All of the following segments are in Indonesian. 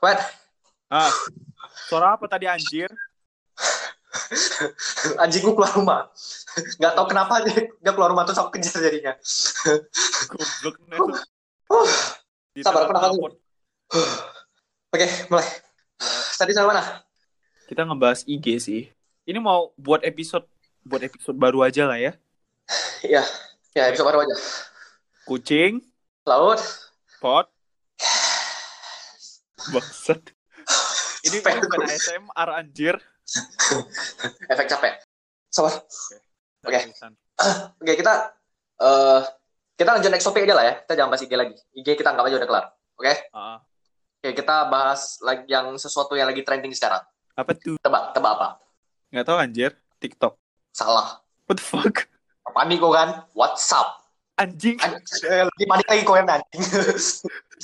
Wet, Ah, suara apa tadi anjir? anjingku keluar rumah. Nggak tahu kenapa dia, dia keluar rumah terus aku kejar jadinya. Goblok tuh. Sabar, kenapa. Oke, mulai. Tadi sampai mana? Kita ngebahas IG sih. Ini mau buat episode buat episode baru aja lah ya. Ya, ya episode baru aja. Kucing, Laut, pot, bangsat. Ini bukan ASMR anjir. efek capek. Sabar. Oke. Oke, kita eh kita lanjut next topik aja lah ya. Kita jangan bahas IG lagi. IG kita anggap aja udah kelar. Oke? Oke, kita bahas lagi yang sesuatu yang lagi trending sekarang. apa tuh? Tebak, tebak apa? Nggak tahu anjir. TikTok. Salah. What the fuck? Panik kok kan? WhatsApp. Anjing. Anjing, lebih panik lagi kok yang anjing.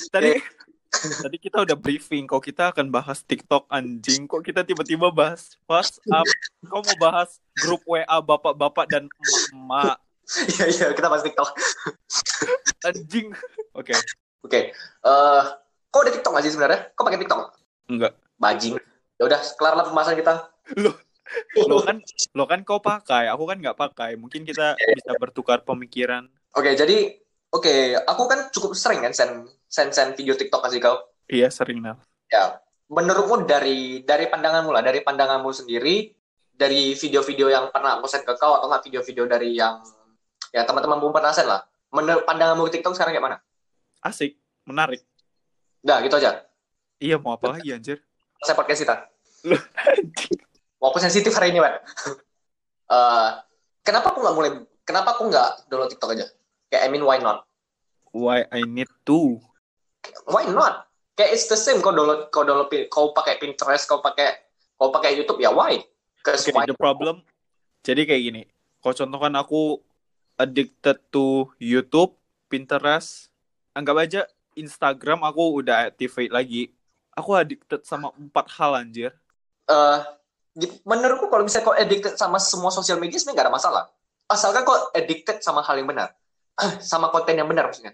Tadi tadi kita udah briefing kok kita akan bahas TikTok anjing. Kok kita tiba-tiba bahas WhatsApp? Kau mau bahas grup WA bapak-bapak dan emak-emak? Iya, iya, kita bahas TikTok. Anjing. Oke. Oke. Eh, kok ada TikTok nggak sih sebenarnya? Kok pakai TikTok? Enggak. Bajing. Ya udah, kelar lah pembahasan kita. Lo kan lo kan kau pakai, aku kan nggak pakai. Mungkin kita bisa bertukar pemikiran. Oke, jadi oke, aku kan cukup sering kan send send send video TikTok kasih kau. Iya sering Nal. Ya, menurutmu dari dari pandanganmu lah, dari pandanganmu sendiri, dari video-video yang pernah aku send ke kau atau nggak video-video dari yang ya teman-teman belum pernah send lah. Menurut pandanganmu ke TikTok sekarang kayak mana? Asik, menarik. Udah, gitu aja. Iya mau apa lagi anjir? Saya podcast kita. Anjing. Walaupun sensitif hari ini, Wan. Eh, kenapa aku nggak mulai? Kenapa aku nggak download TikTok aja? Kayak I mean why not? Why I need to? Why not? Kayak it's the same. Kau download, kau download, pin- kau pakai Pinterest, kau pakai, kau pakai YouTube ya why? Cause Okay, why? the problem. Jadi kayak gini. Kau contohkan aku addicted to YouTube, Pinterest, anggap aja Instagram aku udah activate lagi. Aku addicted sama empat hal anjir. Eh, di- menurutku kalau misalnya kau addicted sama semua sosial media sebenarnya nggak ada masalah. Asalkan kau addicted sama hal yang benar, sama konten yang benar maksudnya.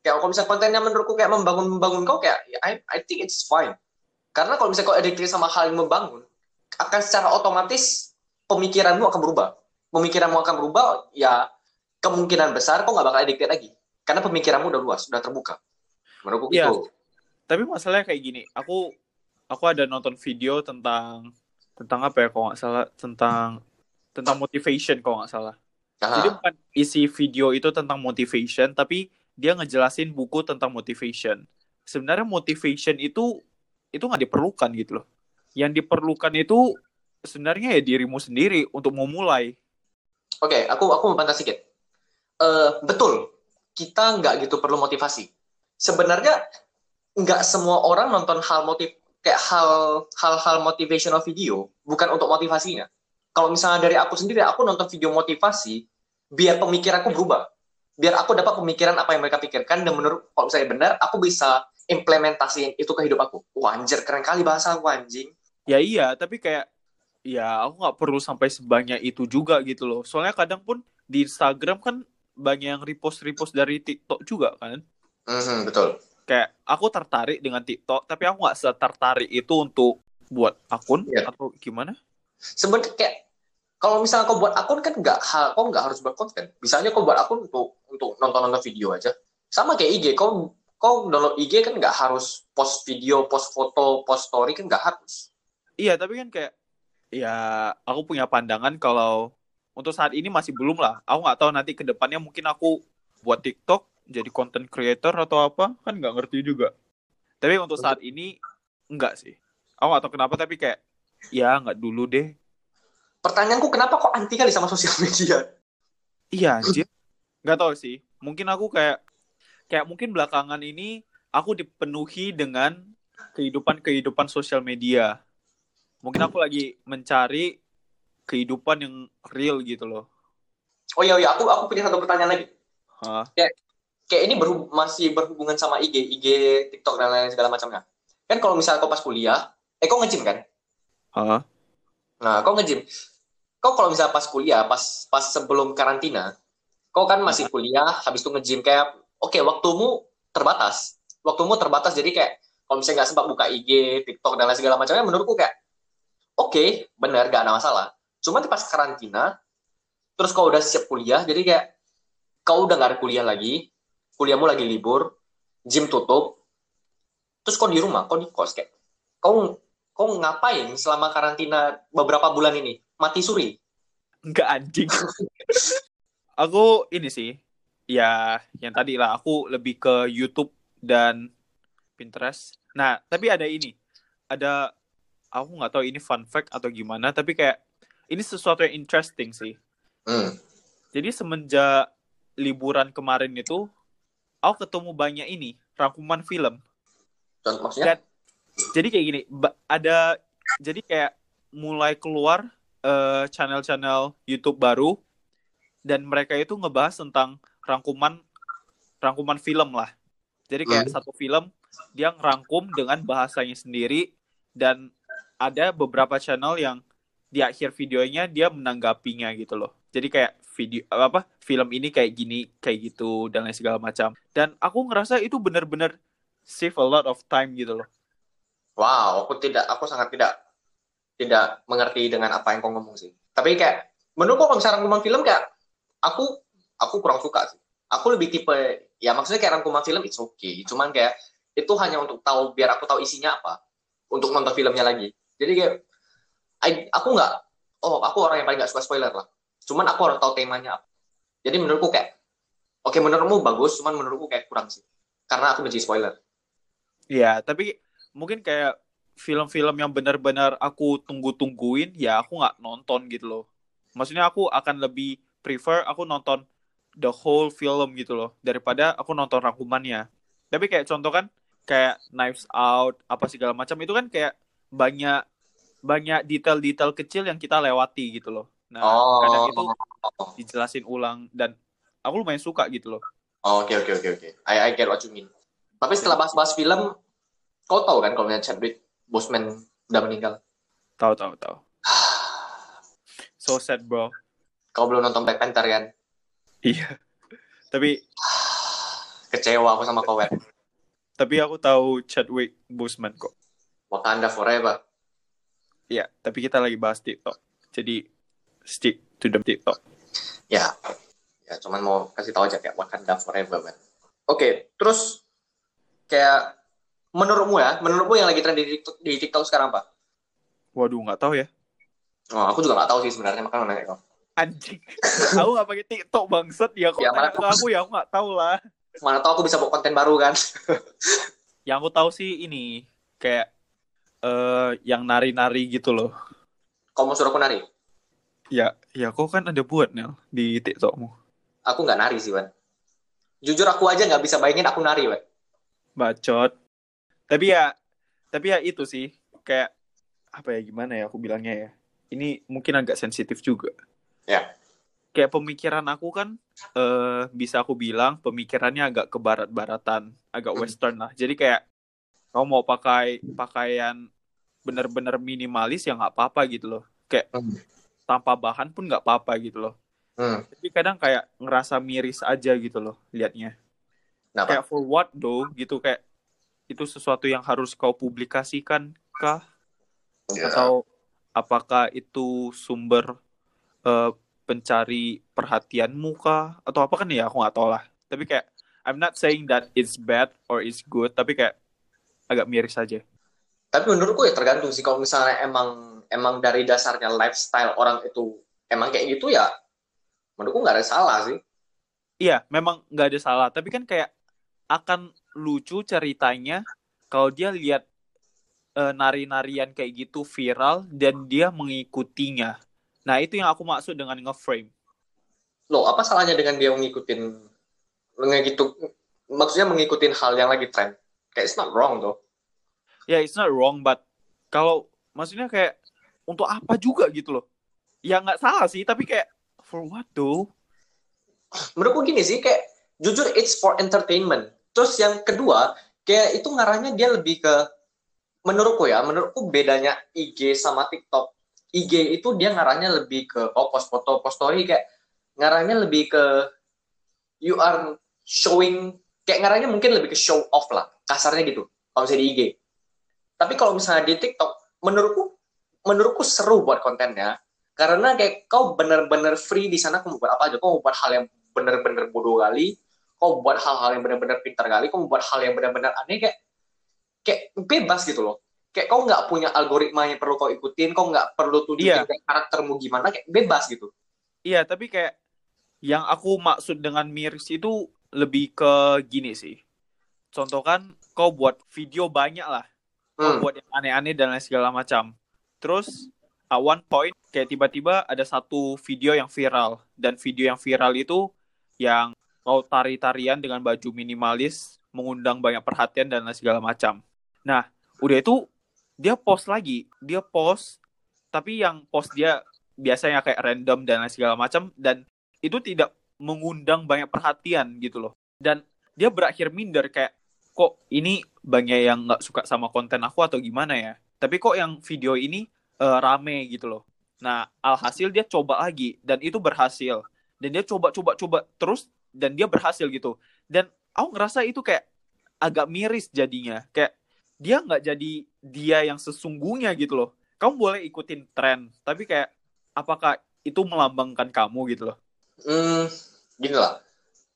Kayak kalau misalnya kontennya menurutku kayak membangun membangun kau kayak ya, I, I think it's fine. Karena kalau misalnya kau addicted sama hal yang membangun, akan secara otomatis pemikiranmu akan berubah. Pemikiranmu akan berubah, ya kemungkinan besar kau nggak bakal addicted lagi. Karena pemikiranmu udah luas, udah terbuka. Menurutku Iya. gitu. Tapi masalahnya kayak gini. Aku aku ada nonton video tentang tentang apa ya kalau nggak salah tentang tentang motivation kalau nggak salah. Aha. Jadi bukan isi video itu tentang motivation, tapi dia ngejelasin buku tentang motivation. Sebenarnya motivation itu itu nggak diperlukan gitu loh. Yang diperlukan itu sebenarnya ya dirimu sendiri untuk memulai. Oke, aku aku mau bantah sedikit. Eh, betul, kita nggak gitu perlu motivasi. Sebenarnya nggak semua orang nonton hal motiv kayak hal hal-hal motivational video bukan untuk motivasinya. Kalau misalnya dari aku sendiri, aku nonton video motivasi biar pemikiranku berubah, biar aku dapat pemikiran apa yang mereka pikirkan dan menurut kalau misalnya benar, aku bisa implementasiin itu ke hidup aku. Wah, anjir, keren kali bahasa aku anjing. Ya iya, tapi kayak ya aku nggak perlu sampai sebanyak itu juga gitu loh. Soalnya kadang pun di Instagram kan banyak yang repost-repost dari TikTok juga kan. Mhm, betul. Kayak aku tertarik dengan TikTok, tapi aku nggak setertarik itu untuk buat akun Iya. atau gimana? Sebenarnya kayak kalau misalnya kau buat akun kan nggak hal kau nggak harus buat konten misalnya kau buat akun untuk untuk nonton nonton video aja sama kayak IG kau kau download IG kan nggak harus post video post foto post story kan nggak harus Iya, tapi kan kayak ya aku punya pandangan kalau untuk saat ini masih belum lah. Aku nggak tahu nanti ke depannya mungkin aku buat TikTok jadi content creator atau apa kan nggak ngerti juga. Tapi untuk saat ini enggak sih. Aku nggak tahu kenapa tapi kayak ya nggak dulu deh. pertanyaanku kenapa kok anti kali sama sosial media Iya anjir. Nggak tahu sih. Mungkin aku kayak kayak mungkin belakangan ini aku dipenuhi dengan kehidupan-kehidupan sosial media. Mungkin aku lagi mencari kehidupan yang real gitu loh. oh iya iya aku aku punya satu pertanyaan lagi Hah? kayak ini berhub- masih berhubungan sama IG IG TikTok dan lain segala macamnya kan kalau misalnya kau pas kuliah eh kau nge-gym kan Hah? Nah, kau nge-gym. Kau kalau misalnya pas kuliah, pas pas sebelum karantina, kau kan masih kuliah, habis itu nge-gym kayak, oke, waktumu terbatas. Waktumu terbatas, jadi kayak kalau misalnya nggak sempat buka IG, TikTok dan lain segala macamnya, menurutku kayak oke, okay, benar, gak ada masalah. Cuma pas karantina, terus kau udah siap kuliah, jadi kayak kau udah gak ada kuliah lagi, kuliahmu lagi libur, gym tutup, terus kau di rumah, kau di kos kayak, kau kau ngapain selama karantina beberapa bulan ini? Mati suri? Enggak anjing. aku ini sih, ya yang tadi lah, aku lebih ke YouTube dan Pinterest. Nah, tapi ada ini. Ada aku nggak tahu ini fun fact atau gimana, tapi kayak ini sesuatu yang interesting sih. Hmm. Jadi semenjak liburan kemarin itu, aku ketemu banyak ini rangkuman film. Dan, jadi kayak gini, ada jadi kayak mulai keluar channel channel-channel YouTube baru dan mereka itu ngebahas tentang rangkuman rangkuman film lah. Jadi kayak hmm. satu film dia ngerangkum dengan bahasanya sendiri dan ada beberapa channel yang di akhir videonya dia menanggapinya gitu loh. Jadi kayak video apa film ini kayak gini kayak gitu dan lain segala macam. Dan aku ngerasa itu bener-bener save a lot of time gitu loh. Wow, aku tidak, aku sangat tidak tidak mengerti dengan apa yang kau ngomong sih. Tapi kayak menurutku kalau misalnya rangkuman film kayak aku aku kurang suka sih. Aku lebih tipe ya maksudnya kayak rangkuman film it's okay. Cuman kayak itu hanya untuk tahu biar aku tahu isinya apa untuk nonton filmnya lagi jadi kayak I, aku nggak oh aku orang yang paling nggak suka spoiler lah cuman aku harus tahu temanya apa jadi menurutku kayak oke menurutmu bagus cuman menurutku kayak kurang sih karena aku benci spoiler Iya, tapi mungkin kayak film-film yang benar-benar aku tunggu-tungguin, ya aku nggak nonton gitu loh. Maksudnya aku akan lebih prefer aku nonton the whole film gitu loh, daripada aku nonton rangkumannya. Tapi kayak contoh kan, kayak Knives Out apa segala macam itu kan kayak banyak banyak detail-detail kecil yang kita lewati gitu loh. Nah, oh. kadang itu dijelasin ulang dan aku lumayan suka gitu loh. Oke oke oke oke. I I get what you mean. Tapi setelah bahas-bahas film, kau tahu kan kalau Chadwick Boseman udah meninggal? Tahu tahu tahu. so sad bro. Kau belum nonton Black Panther kan? Iya. Tapi kecewa aku sama kau kan. Tapi aku tahu Chadwick Boseman kok. Wakanda Forever. Iya, tapi kita lagi bahas TikTok. Jadi stick to the TikTok. Ya, ya cuman mau kasih tahu aja kayak Wakanda Forever, man. Oke, terus kayak menurutmu ya, menurutmu yang lagi tren di TikTok, di TikTok sekarang apa? Waduh, nggak tahu ya. Oh, aku juga nggak tahu sih sebenarnya makanya nanya kau. Anjing, aku nggak pakai TikTok bangset ya kok ya, mana aku ya aku nggak tahu lah. Mana tahu aku bisa buat konten baru kan? Yang aku tahu sih ini kayak uh, yang nari-nari gitu loh. Kau mau suruh aku nari? Ya ya kau kan ada buat nih di tiktokmu. Aku nggak nari sih Wan. Jujur aku aja nggak bisa bayangin aku nari Wan. Bacot tapi ya tapi ya itu sih kayak apa ya gimana ya aku bilangnya ya ini mungkin agak sensitif juga ya kayak pemikiran aku kan uh, bisa aku bilang pemikirannya agak ke barat-baratan, agak hmm. western lah. Jadi kayak kamu mau pakai pakaian bener-bener minimalis ya nggak apa-apa gitu loh. Kayak hmm. tanpa bahan pun nggak apa-apa gitu loh. Hmm. Jadi kadang kayak ngerasa miris aja gitu loh liatnya. Kayak for what though gitu kayak itu sesuatu yang harus kau publikasikan kah? Yeah. Atau apakah itu sumber uh, pencari perhatianmu kah? Atau apa kan ya aku nggak tahu lah tapi kayak I'm not saying that it's bad or it's good tapi kayak agak miris saja tapi menurutku ya tergantung sih kalau misalnya emang emang dari dasarnya lifestyle orang itu emang kayak gitu ya menurutku nggak ada salah sih. Iya memang nggak ada salah. Tapi kan kayak akan lucu ceritanya kalau dia lihat uh, nari-narian kayak gitu viral dan dia mengikutinya Nah, itu yang aku maksud dengan nge-frame. Loh, apa salahnya dengan dia ngikutin ngegitu maksudnya mengikutin hal yang lagi tren? Kayak it's not wrong though. Ya, yeah, it's not wrong, but kalau maksudnya kayak untuk apa juga gitu loh. Ya nggak salah sih, tapi kayak for what though? Menurutku gini sih, kayak jujur it's for entertainment. Terus yang kedua, kayak itu ngarahnya dia lebih ke menurutku ya, menurutku bedanya IG sama TikTok. IG itu dia ngarahnya lebih ke oh post foto post story kayak ngarahnya lebih ke you are showing kayak ngarahnya mungkin lebih ke show off lah kasarnya gitu kalau misalnya di IG tapi kalau misalnya di TikTok menurutku menurutku seru buat kontennya karena kayak kau bener-bener free di sana kau mau buat apa aja kau mau buat hal yang bener-bener bodoh kali kau buat hal-hal yang bener-bener pintar kali kau buat hal yang bener-bener aneh kayak kayak bebas gitu loh kayak kau nggak punya algoritma yang perlu kau ikutin kau nggak perlu tunjukin Iya. kayak karaktermu gimana kayak bebas gitu Iya, tapi kayak yang aku maksud dengan miris itu lebih ke gini sih. Contoh kan, kau buat video banyak lah. Kau Hmm. buat yang aneh-aneh dan lain segala macam. Terus, at one point, kayak tiba-tiba ada satu video yang viral. Dan video yang viral itu yang kau tari-tarian dengan baju minimalis, mengundang banyak perhatian dan segala macam. Nah, udah itu, dia post lagi. Dia post, tapi yang post dia biasanya kayak random dan segala macam dan itu tidak mengundang banyak perhatian gitu loh dan dia berakhir minder kayak kok ini banyak yang nggak suka sama konten aku atau gimana ya tapi kok yang video ini eh, rame gitu loh nah alhasil dia coba lagi dan itu berhasil dan dia coba coba coba terus dan dia berhasil gitu dan aku ngerasa itu kayak agak miris jadinya kayak dia nggak jadi dia yang sesungguhnya gitu loh kamu boleh ikutin tren tapi kayak apakah itu melambangkan kamu gitu loh Hmm, gini lah.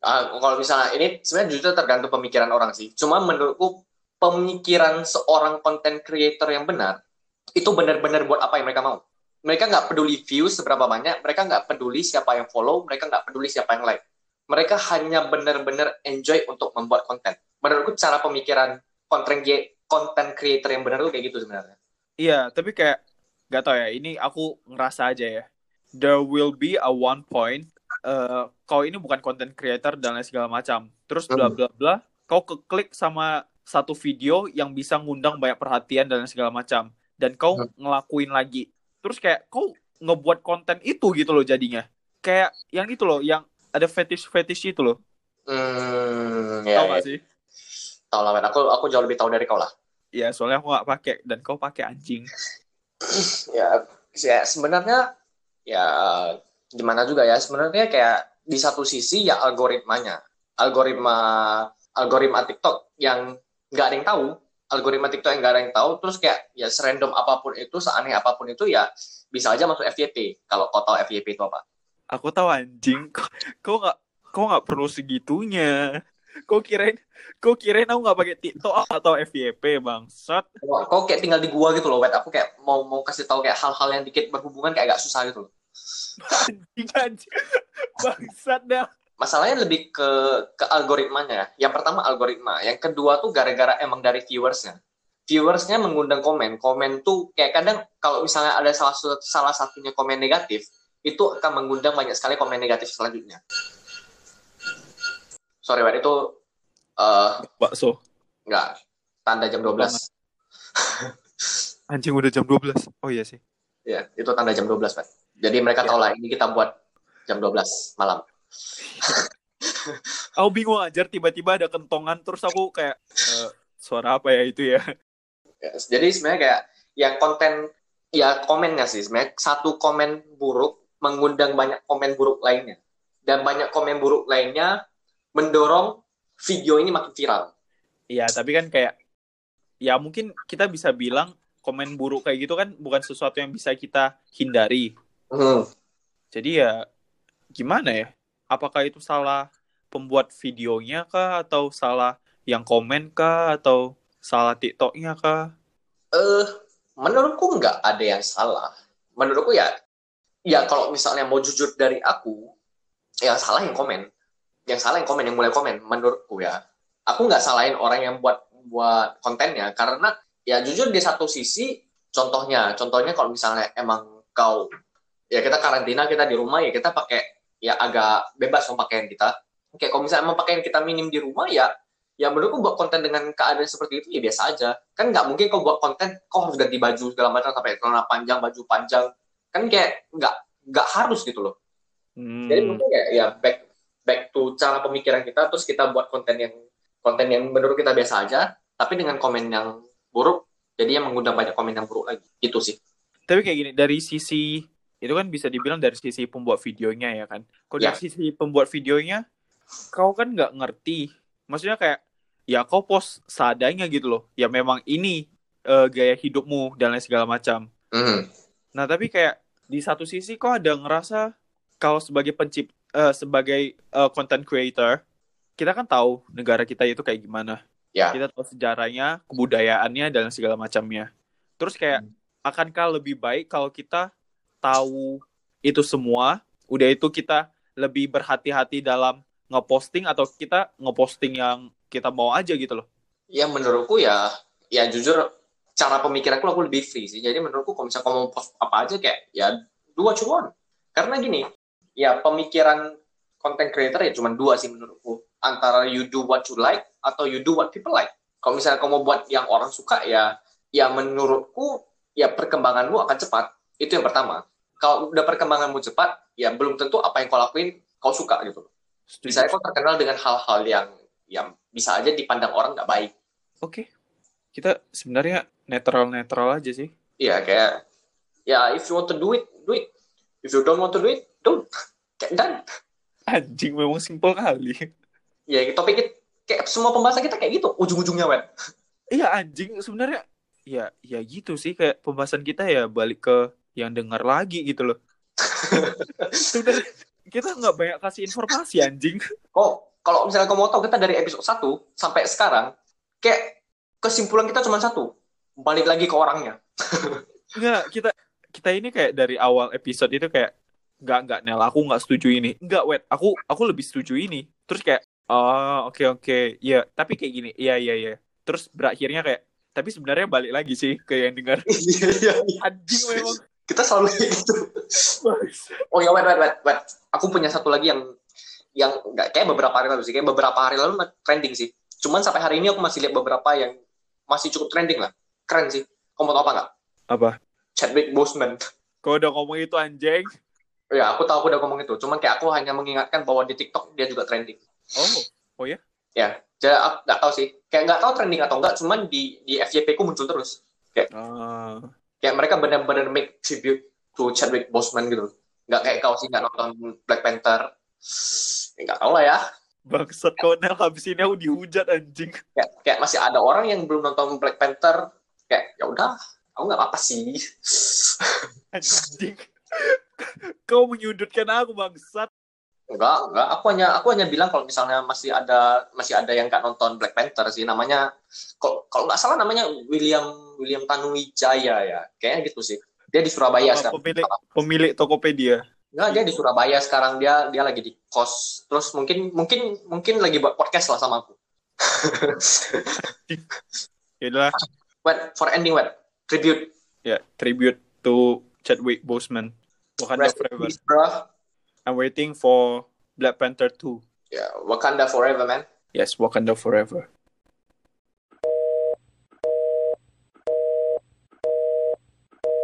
Ah, kalau misalnya ini sebenarnya jujur tergantung pemikiran orang sih. Cuma menurutku pemikiran seorang content creator yang benar itu benar-benar buat apa yang mereka mau. Mereka nggak peduli views seberapa banyak, mereka nggak peduli siapa yang follow, mereka nggak peduli siapa yang like. Mereka hanya benar-benar enjoy untuk membuat konten. Menurutku cara pemikiran content content creator yang benar tuh kayak gitu sebenarnya. iya tapi kayak gak tau ya ini aku ngerasa aja ya there will be a one point eh kau ini bukan content creator dan lain segala macam terus bla Hmm. bla bla kau keklik sama satu video yang bisa ngundang banyak perhatian dan lain segala macam dan kau Hmm. ngelakuin lagi terus kayak kau ngebuat konten itu gitu loh jadinya kayak yang itu loh yang ada fetish fetish itu loh. Hmm, ya, tau ya. gak sih? Tahu lah, men. aku aku jauh lebih tahu dari kau lah. ya soalnya aku nggak pakai dan kau pakai anjing. Ya, ya sebenarnya ya gimana juga ya. Sebenarnya kayak di satu sisi ya algoritmanya. Algoritma algoritma TikTok yang nggak ada yang tahu. Algoritma TikTok yang nggak ada yang tahu. Terus kayak ya serandom apa pun itu seaneh apa pun itu ya bisa aja masuk FYP kalau kau tahu FYP itu apa Aku tahu anjing. Kau kau nggak kau nggak perlu segitunya. Kau kirain kau kirain aku nggak pakai TikTok atau FYP bangsat. kau, kau kayak tinggal di gua gitu loh wet aku kayak mau mau kasih tahu kayak hal-hal yang dikit berhubungan kayak agak susah gitu loh Anjing anjing. Bangsat dah. masalahnya lebih ke ke algoritmanya. Yang pertama algoritma, yang kedua tuh gara-gara emang dari viewersnya. Viewersnya mengundang komen, komen tuh kayak kadang kalau misalnya ada salah satu salah satunya komen negatif, itu akan mengundang banyak sekali komen negatif selanjutnya. Sorry, Wad, itu eh Bakso. nggak tanda jam 12. Anjing udah jam 12. Oh iya sih. Ya, itu tanda jam 12, Pak. Jadi mereka Ya. tahu lah ini kita buat jam 12 malam. Aku bingung aja tiba-tiba ada kentongan terus aku kayak eh, suara apa ya itu ya. Ya, jadi sebenarnya kayak ya konten ya komennya sih sebenarnya satu komen buruk mengundang banyak komen buruk lainnya dan banyak komen buruk lainnya mendorong video ini makin viral. Iya, tapi kan kayak ya mungkin kita bisa bilang komen buruk kayak gitu kan bukan sesuatu yang bisa kita hindari. Hmm. Jadi ya gimana ya? Apakah itu salah pembuat videonya kah atau salah yang komen kah atau salah TikToknya kah? Eh, menurutku nggak ada yang salah. Menurutku ya, ya kalau misalnya mau jujur dari aku, yang salah yang komen, yang salah yang komen, yang mulai komen. Menurutku ya, aku nggak salahin orang yang buat buat kontennya karena ya jujur di satu sisi, contohnya, contohnya kalau misalnya emang kau ya kita karantina kita di rumah ya kita pakai ya agak bebas mau pakaian kita. Kayak kalau misalnya mau pakaian kita minim di rumah ya ya menurutku buat konten dengan keadaan seperti itu ya biasa aja kan nggak mungkin kau buat konten kau harus ganti baju segala macam sampai celana panjang baju panjang kan kayak nggak nggak harus gitu loh Hmm, jadi mungkin ya, ya back back to cara pemikiran kita terus kita buat konten yang konten yang menurut kita biasa aja tapi dengan komen yang buruk jadi yang mengundang banyak komen yang buruk lagi itu sih Tapi kayak gini dari sisi itu kan bisa dibilang dari sisi pembuat videonya ya kan. Kalau Ya. dari sisi pembuat videonya, kau kan nggak ngerti. Maksudnya kayak ya kau post seadanya gitu loh. Ya memang ini eh, gaya hidupmu dan lain segala macam. Mhm. Nah, tapi kayak di satu sisi kok ada ngerasa kalau sebagai pencipt eh, sebagai eh, content creator, kita kan tahu negara kita itu kayak gimana. Ya. Kita tahu sejarahnya, kebudayaannya dan segala macamnya. Terus kayak akankah lebih baik kalau kita tahu itu semua, udah itu kita lebih berhati-hati dalam ngeposting atau kita ngeposting yang kita mau aja gitu loh. Ya menurutku ya, ya jujur cara pemikiranku aku lebih free sih. Jadi menurutku kalau misalnya kamu mau post apa aja kayak ya what you want. Karena gini, ya pemikiran content creator ya cuma dua sih menurutku. Antara you do what you like atau you do what people like. Kalau misalnya kamu buat yang orang suka ya, ya menurutku ya perkembanganmu akan cepat. Itu yang pertama. Kalau udah perkembanganmu cepat, ya belum tentu apa yang kau lakuin kau suka gitu. Setuju. Misalnya kau terkenal dengan hal-hal yang yang bisa aja dipandang orang nggak baik. Oke. Kita sebenarnya netral-netral aja sih. Iya kayak ya if you want to do it, do it. If you don't want to do it, don't. Kayak done. Anjing memang simpel kali. Ya topik kita kayak semua pembahasan kita kayak gitu ujung-ujungnya web. Iya anjing sebenarnya ya ya gitu sih kayak pembahasan kita ya balik ke yang dengar lagi gitu loh. Sebenarnya kita nggak banyak kasih informasi anjing. Kok kalau misalnya kamu mau tahu kita dari episode 1 sampai sekarang kayak kesimpulan kita cuma satu. Balik lagi ke orangnya. Nggak kita kita ini kayak dari awal episode itu kayak nggak nggak Nel aku nggak setuju ini. Nggak wet aku aku lebih setuju ini. Terus kayak oh oke oke ya tapi kayak gini iya iya iya. Terus berakhirnya kayak tapi sebenarnya balik lagi sih ke yang dengar Iya iya iya. anjing memang Kita selalu kayak gitu. Oh ya wait wait wait wait. Aku punya satu lagi yang yang nggak kayak beberapa hari lalu sih kayak beberapa hari lalu trending sih. Cuman sampai hari ini aku masih lihat beberapa yang masih cukup trending lah. Keren sih. Kamu tahu apa nggak? apa? Chadwick Boseman. Kau udah ngomong itu anjing? Ya, aku tahu aku udah ngomong itu. Cuman kayak aku hanya mengingatkan bahwa di TikTok dia juga trending. Oh Ya, jadi aku nggak tahu sih. Kayak nggak tahu trending atau enggak. Cuman di di FYP ku muncul terus. ah. Kayak mereka benar-benar make tribute to Chadwick Boseman gitu. Nggak kayak kau sih nggak nonton Black Panther. Ya, nggak tahu lah ya. Bangsat kau Nel habis ini aku dihujat anjing. Kayak, kayak masih ada orang yang belum nonton Black Panther. Kayak ya udah, aku nggak apa-apa sih. Anjing. Kau menyudutkan aku bangsat. Enggak, enggak. Aku hanya aku hanya bilang kalau misalnya masih ada masih ada yang nggak nonton Black Panther sih namanya kalau kalau nggak salah namanya William William Tanuwijaya ya. Kayaknya gitu sih. Dia di Surabaya Apa, sekarang. pemilik pemilik Tokopedia. Enggak, dia di Surabaya sekarang dia dia lagi di kos. Terus mungkin mungkin mungkin lagi buat podcast lah sama aku. Yaudah, Wait, for ending wait. Tribute. ya tribute to Chadwick Boseman. Wakanda Rest Forever. peace, bro. I'm waiting for Black Panther 2. Ya, Wakanda forever, man. Yes, Wakanda Forever.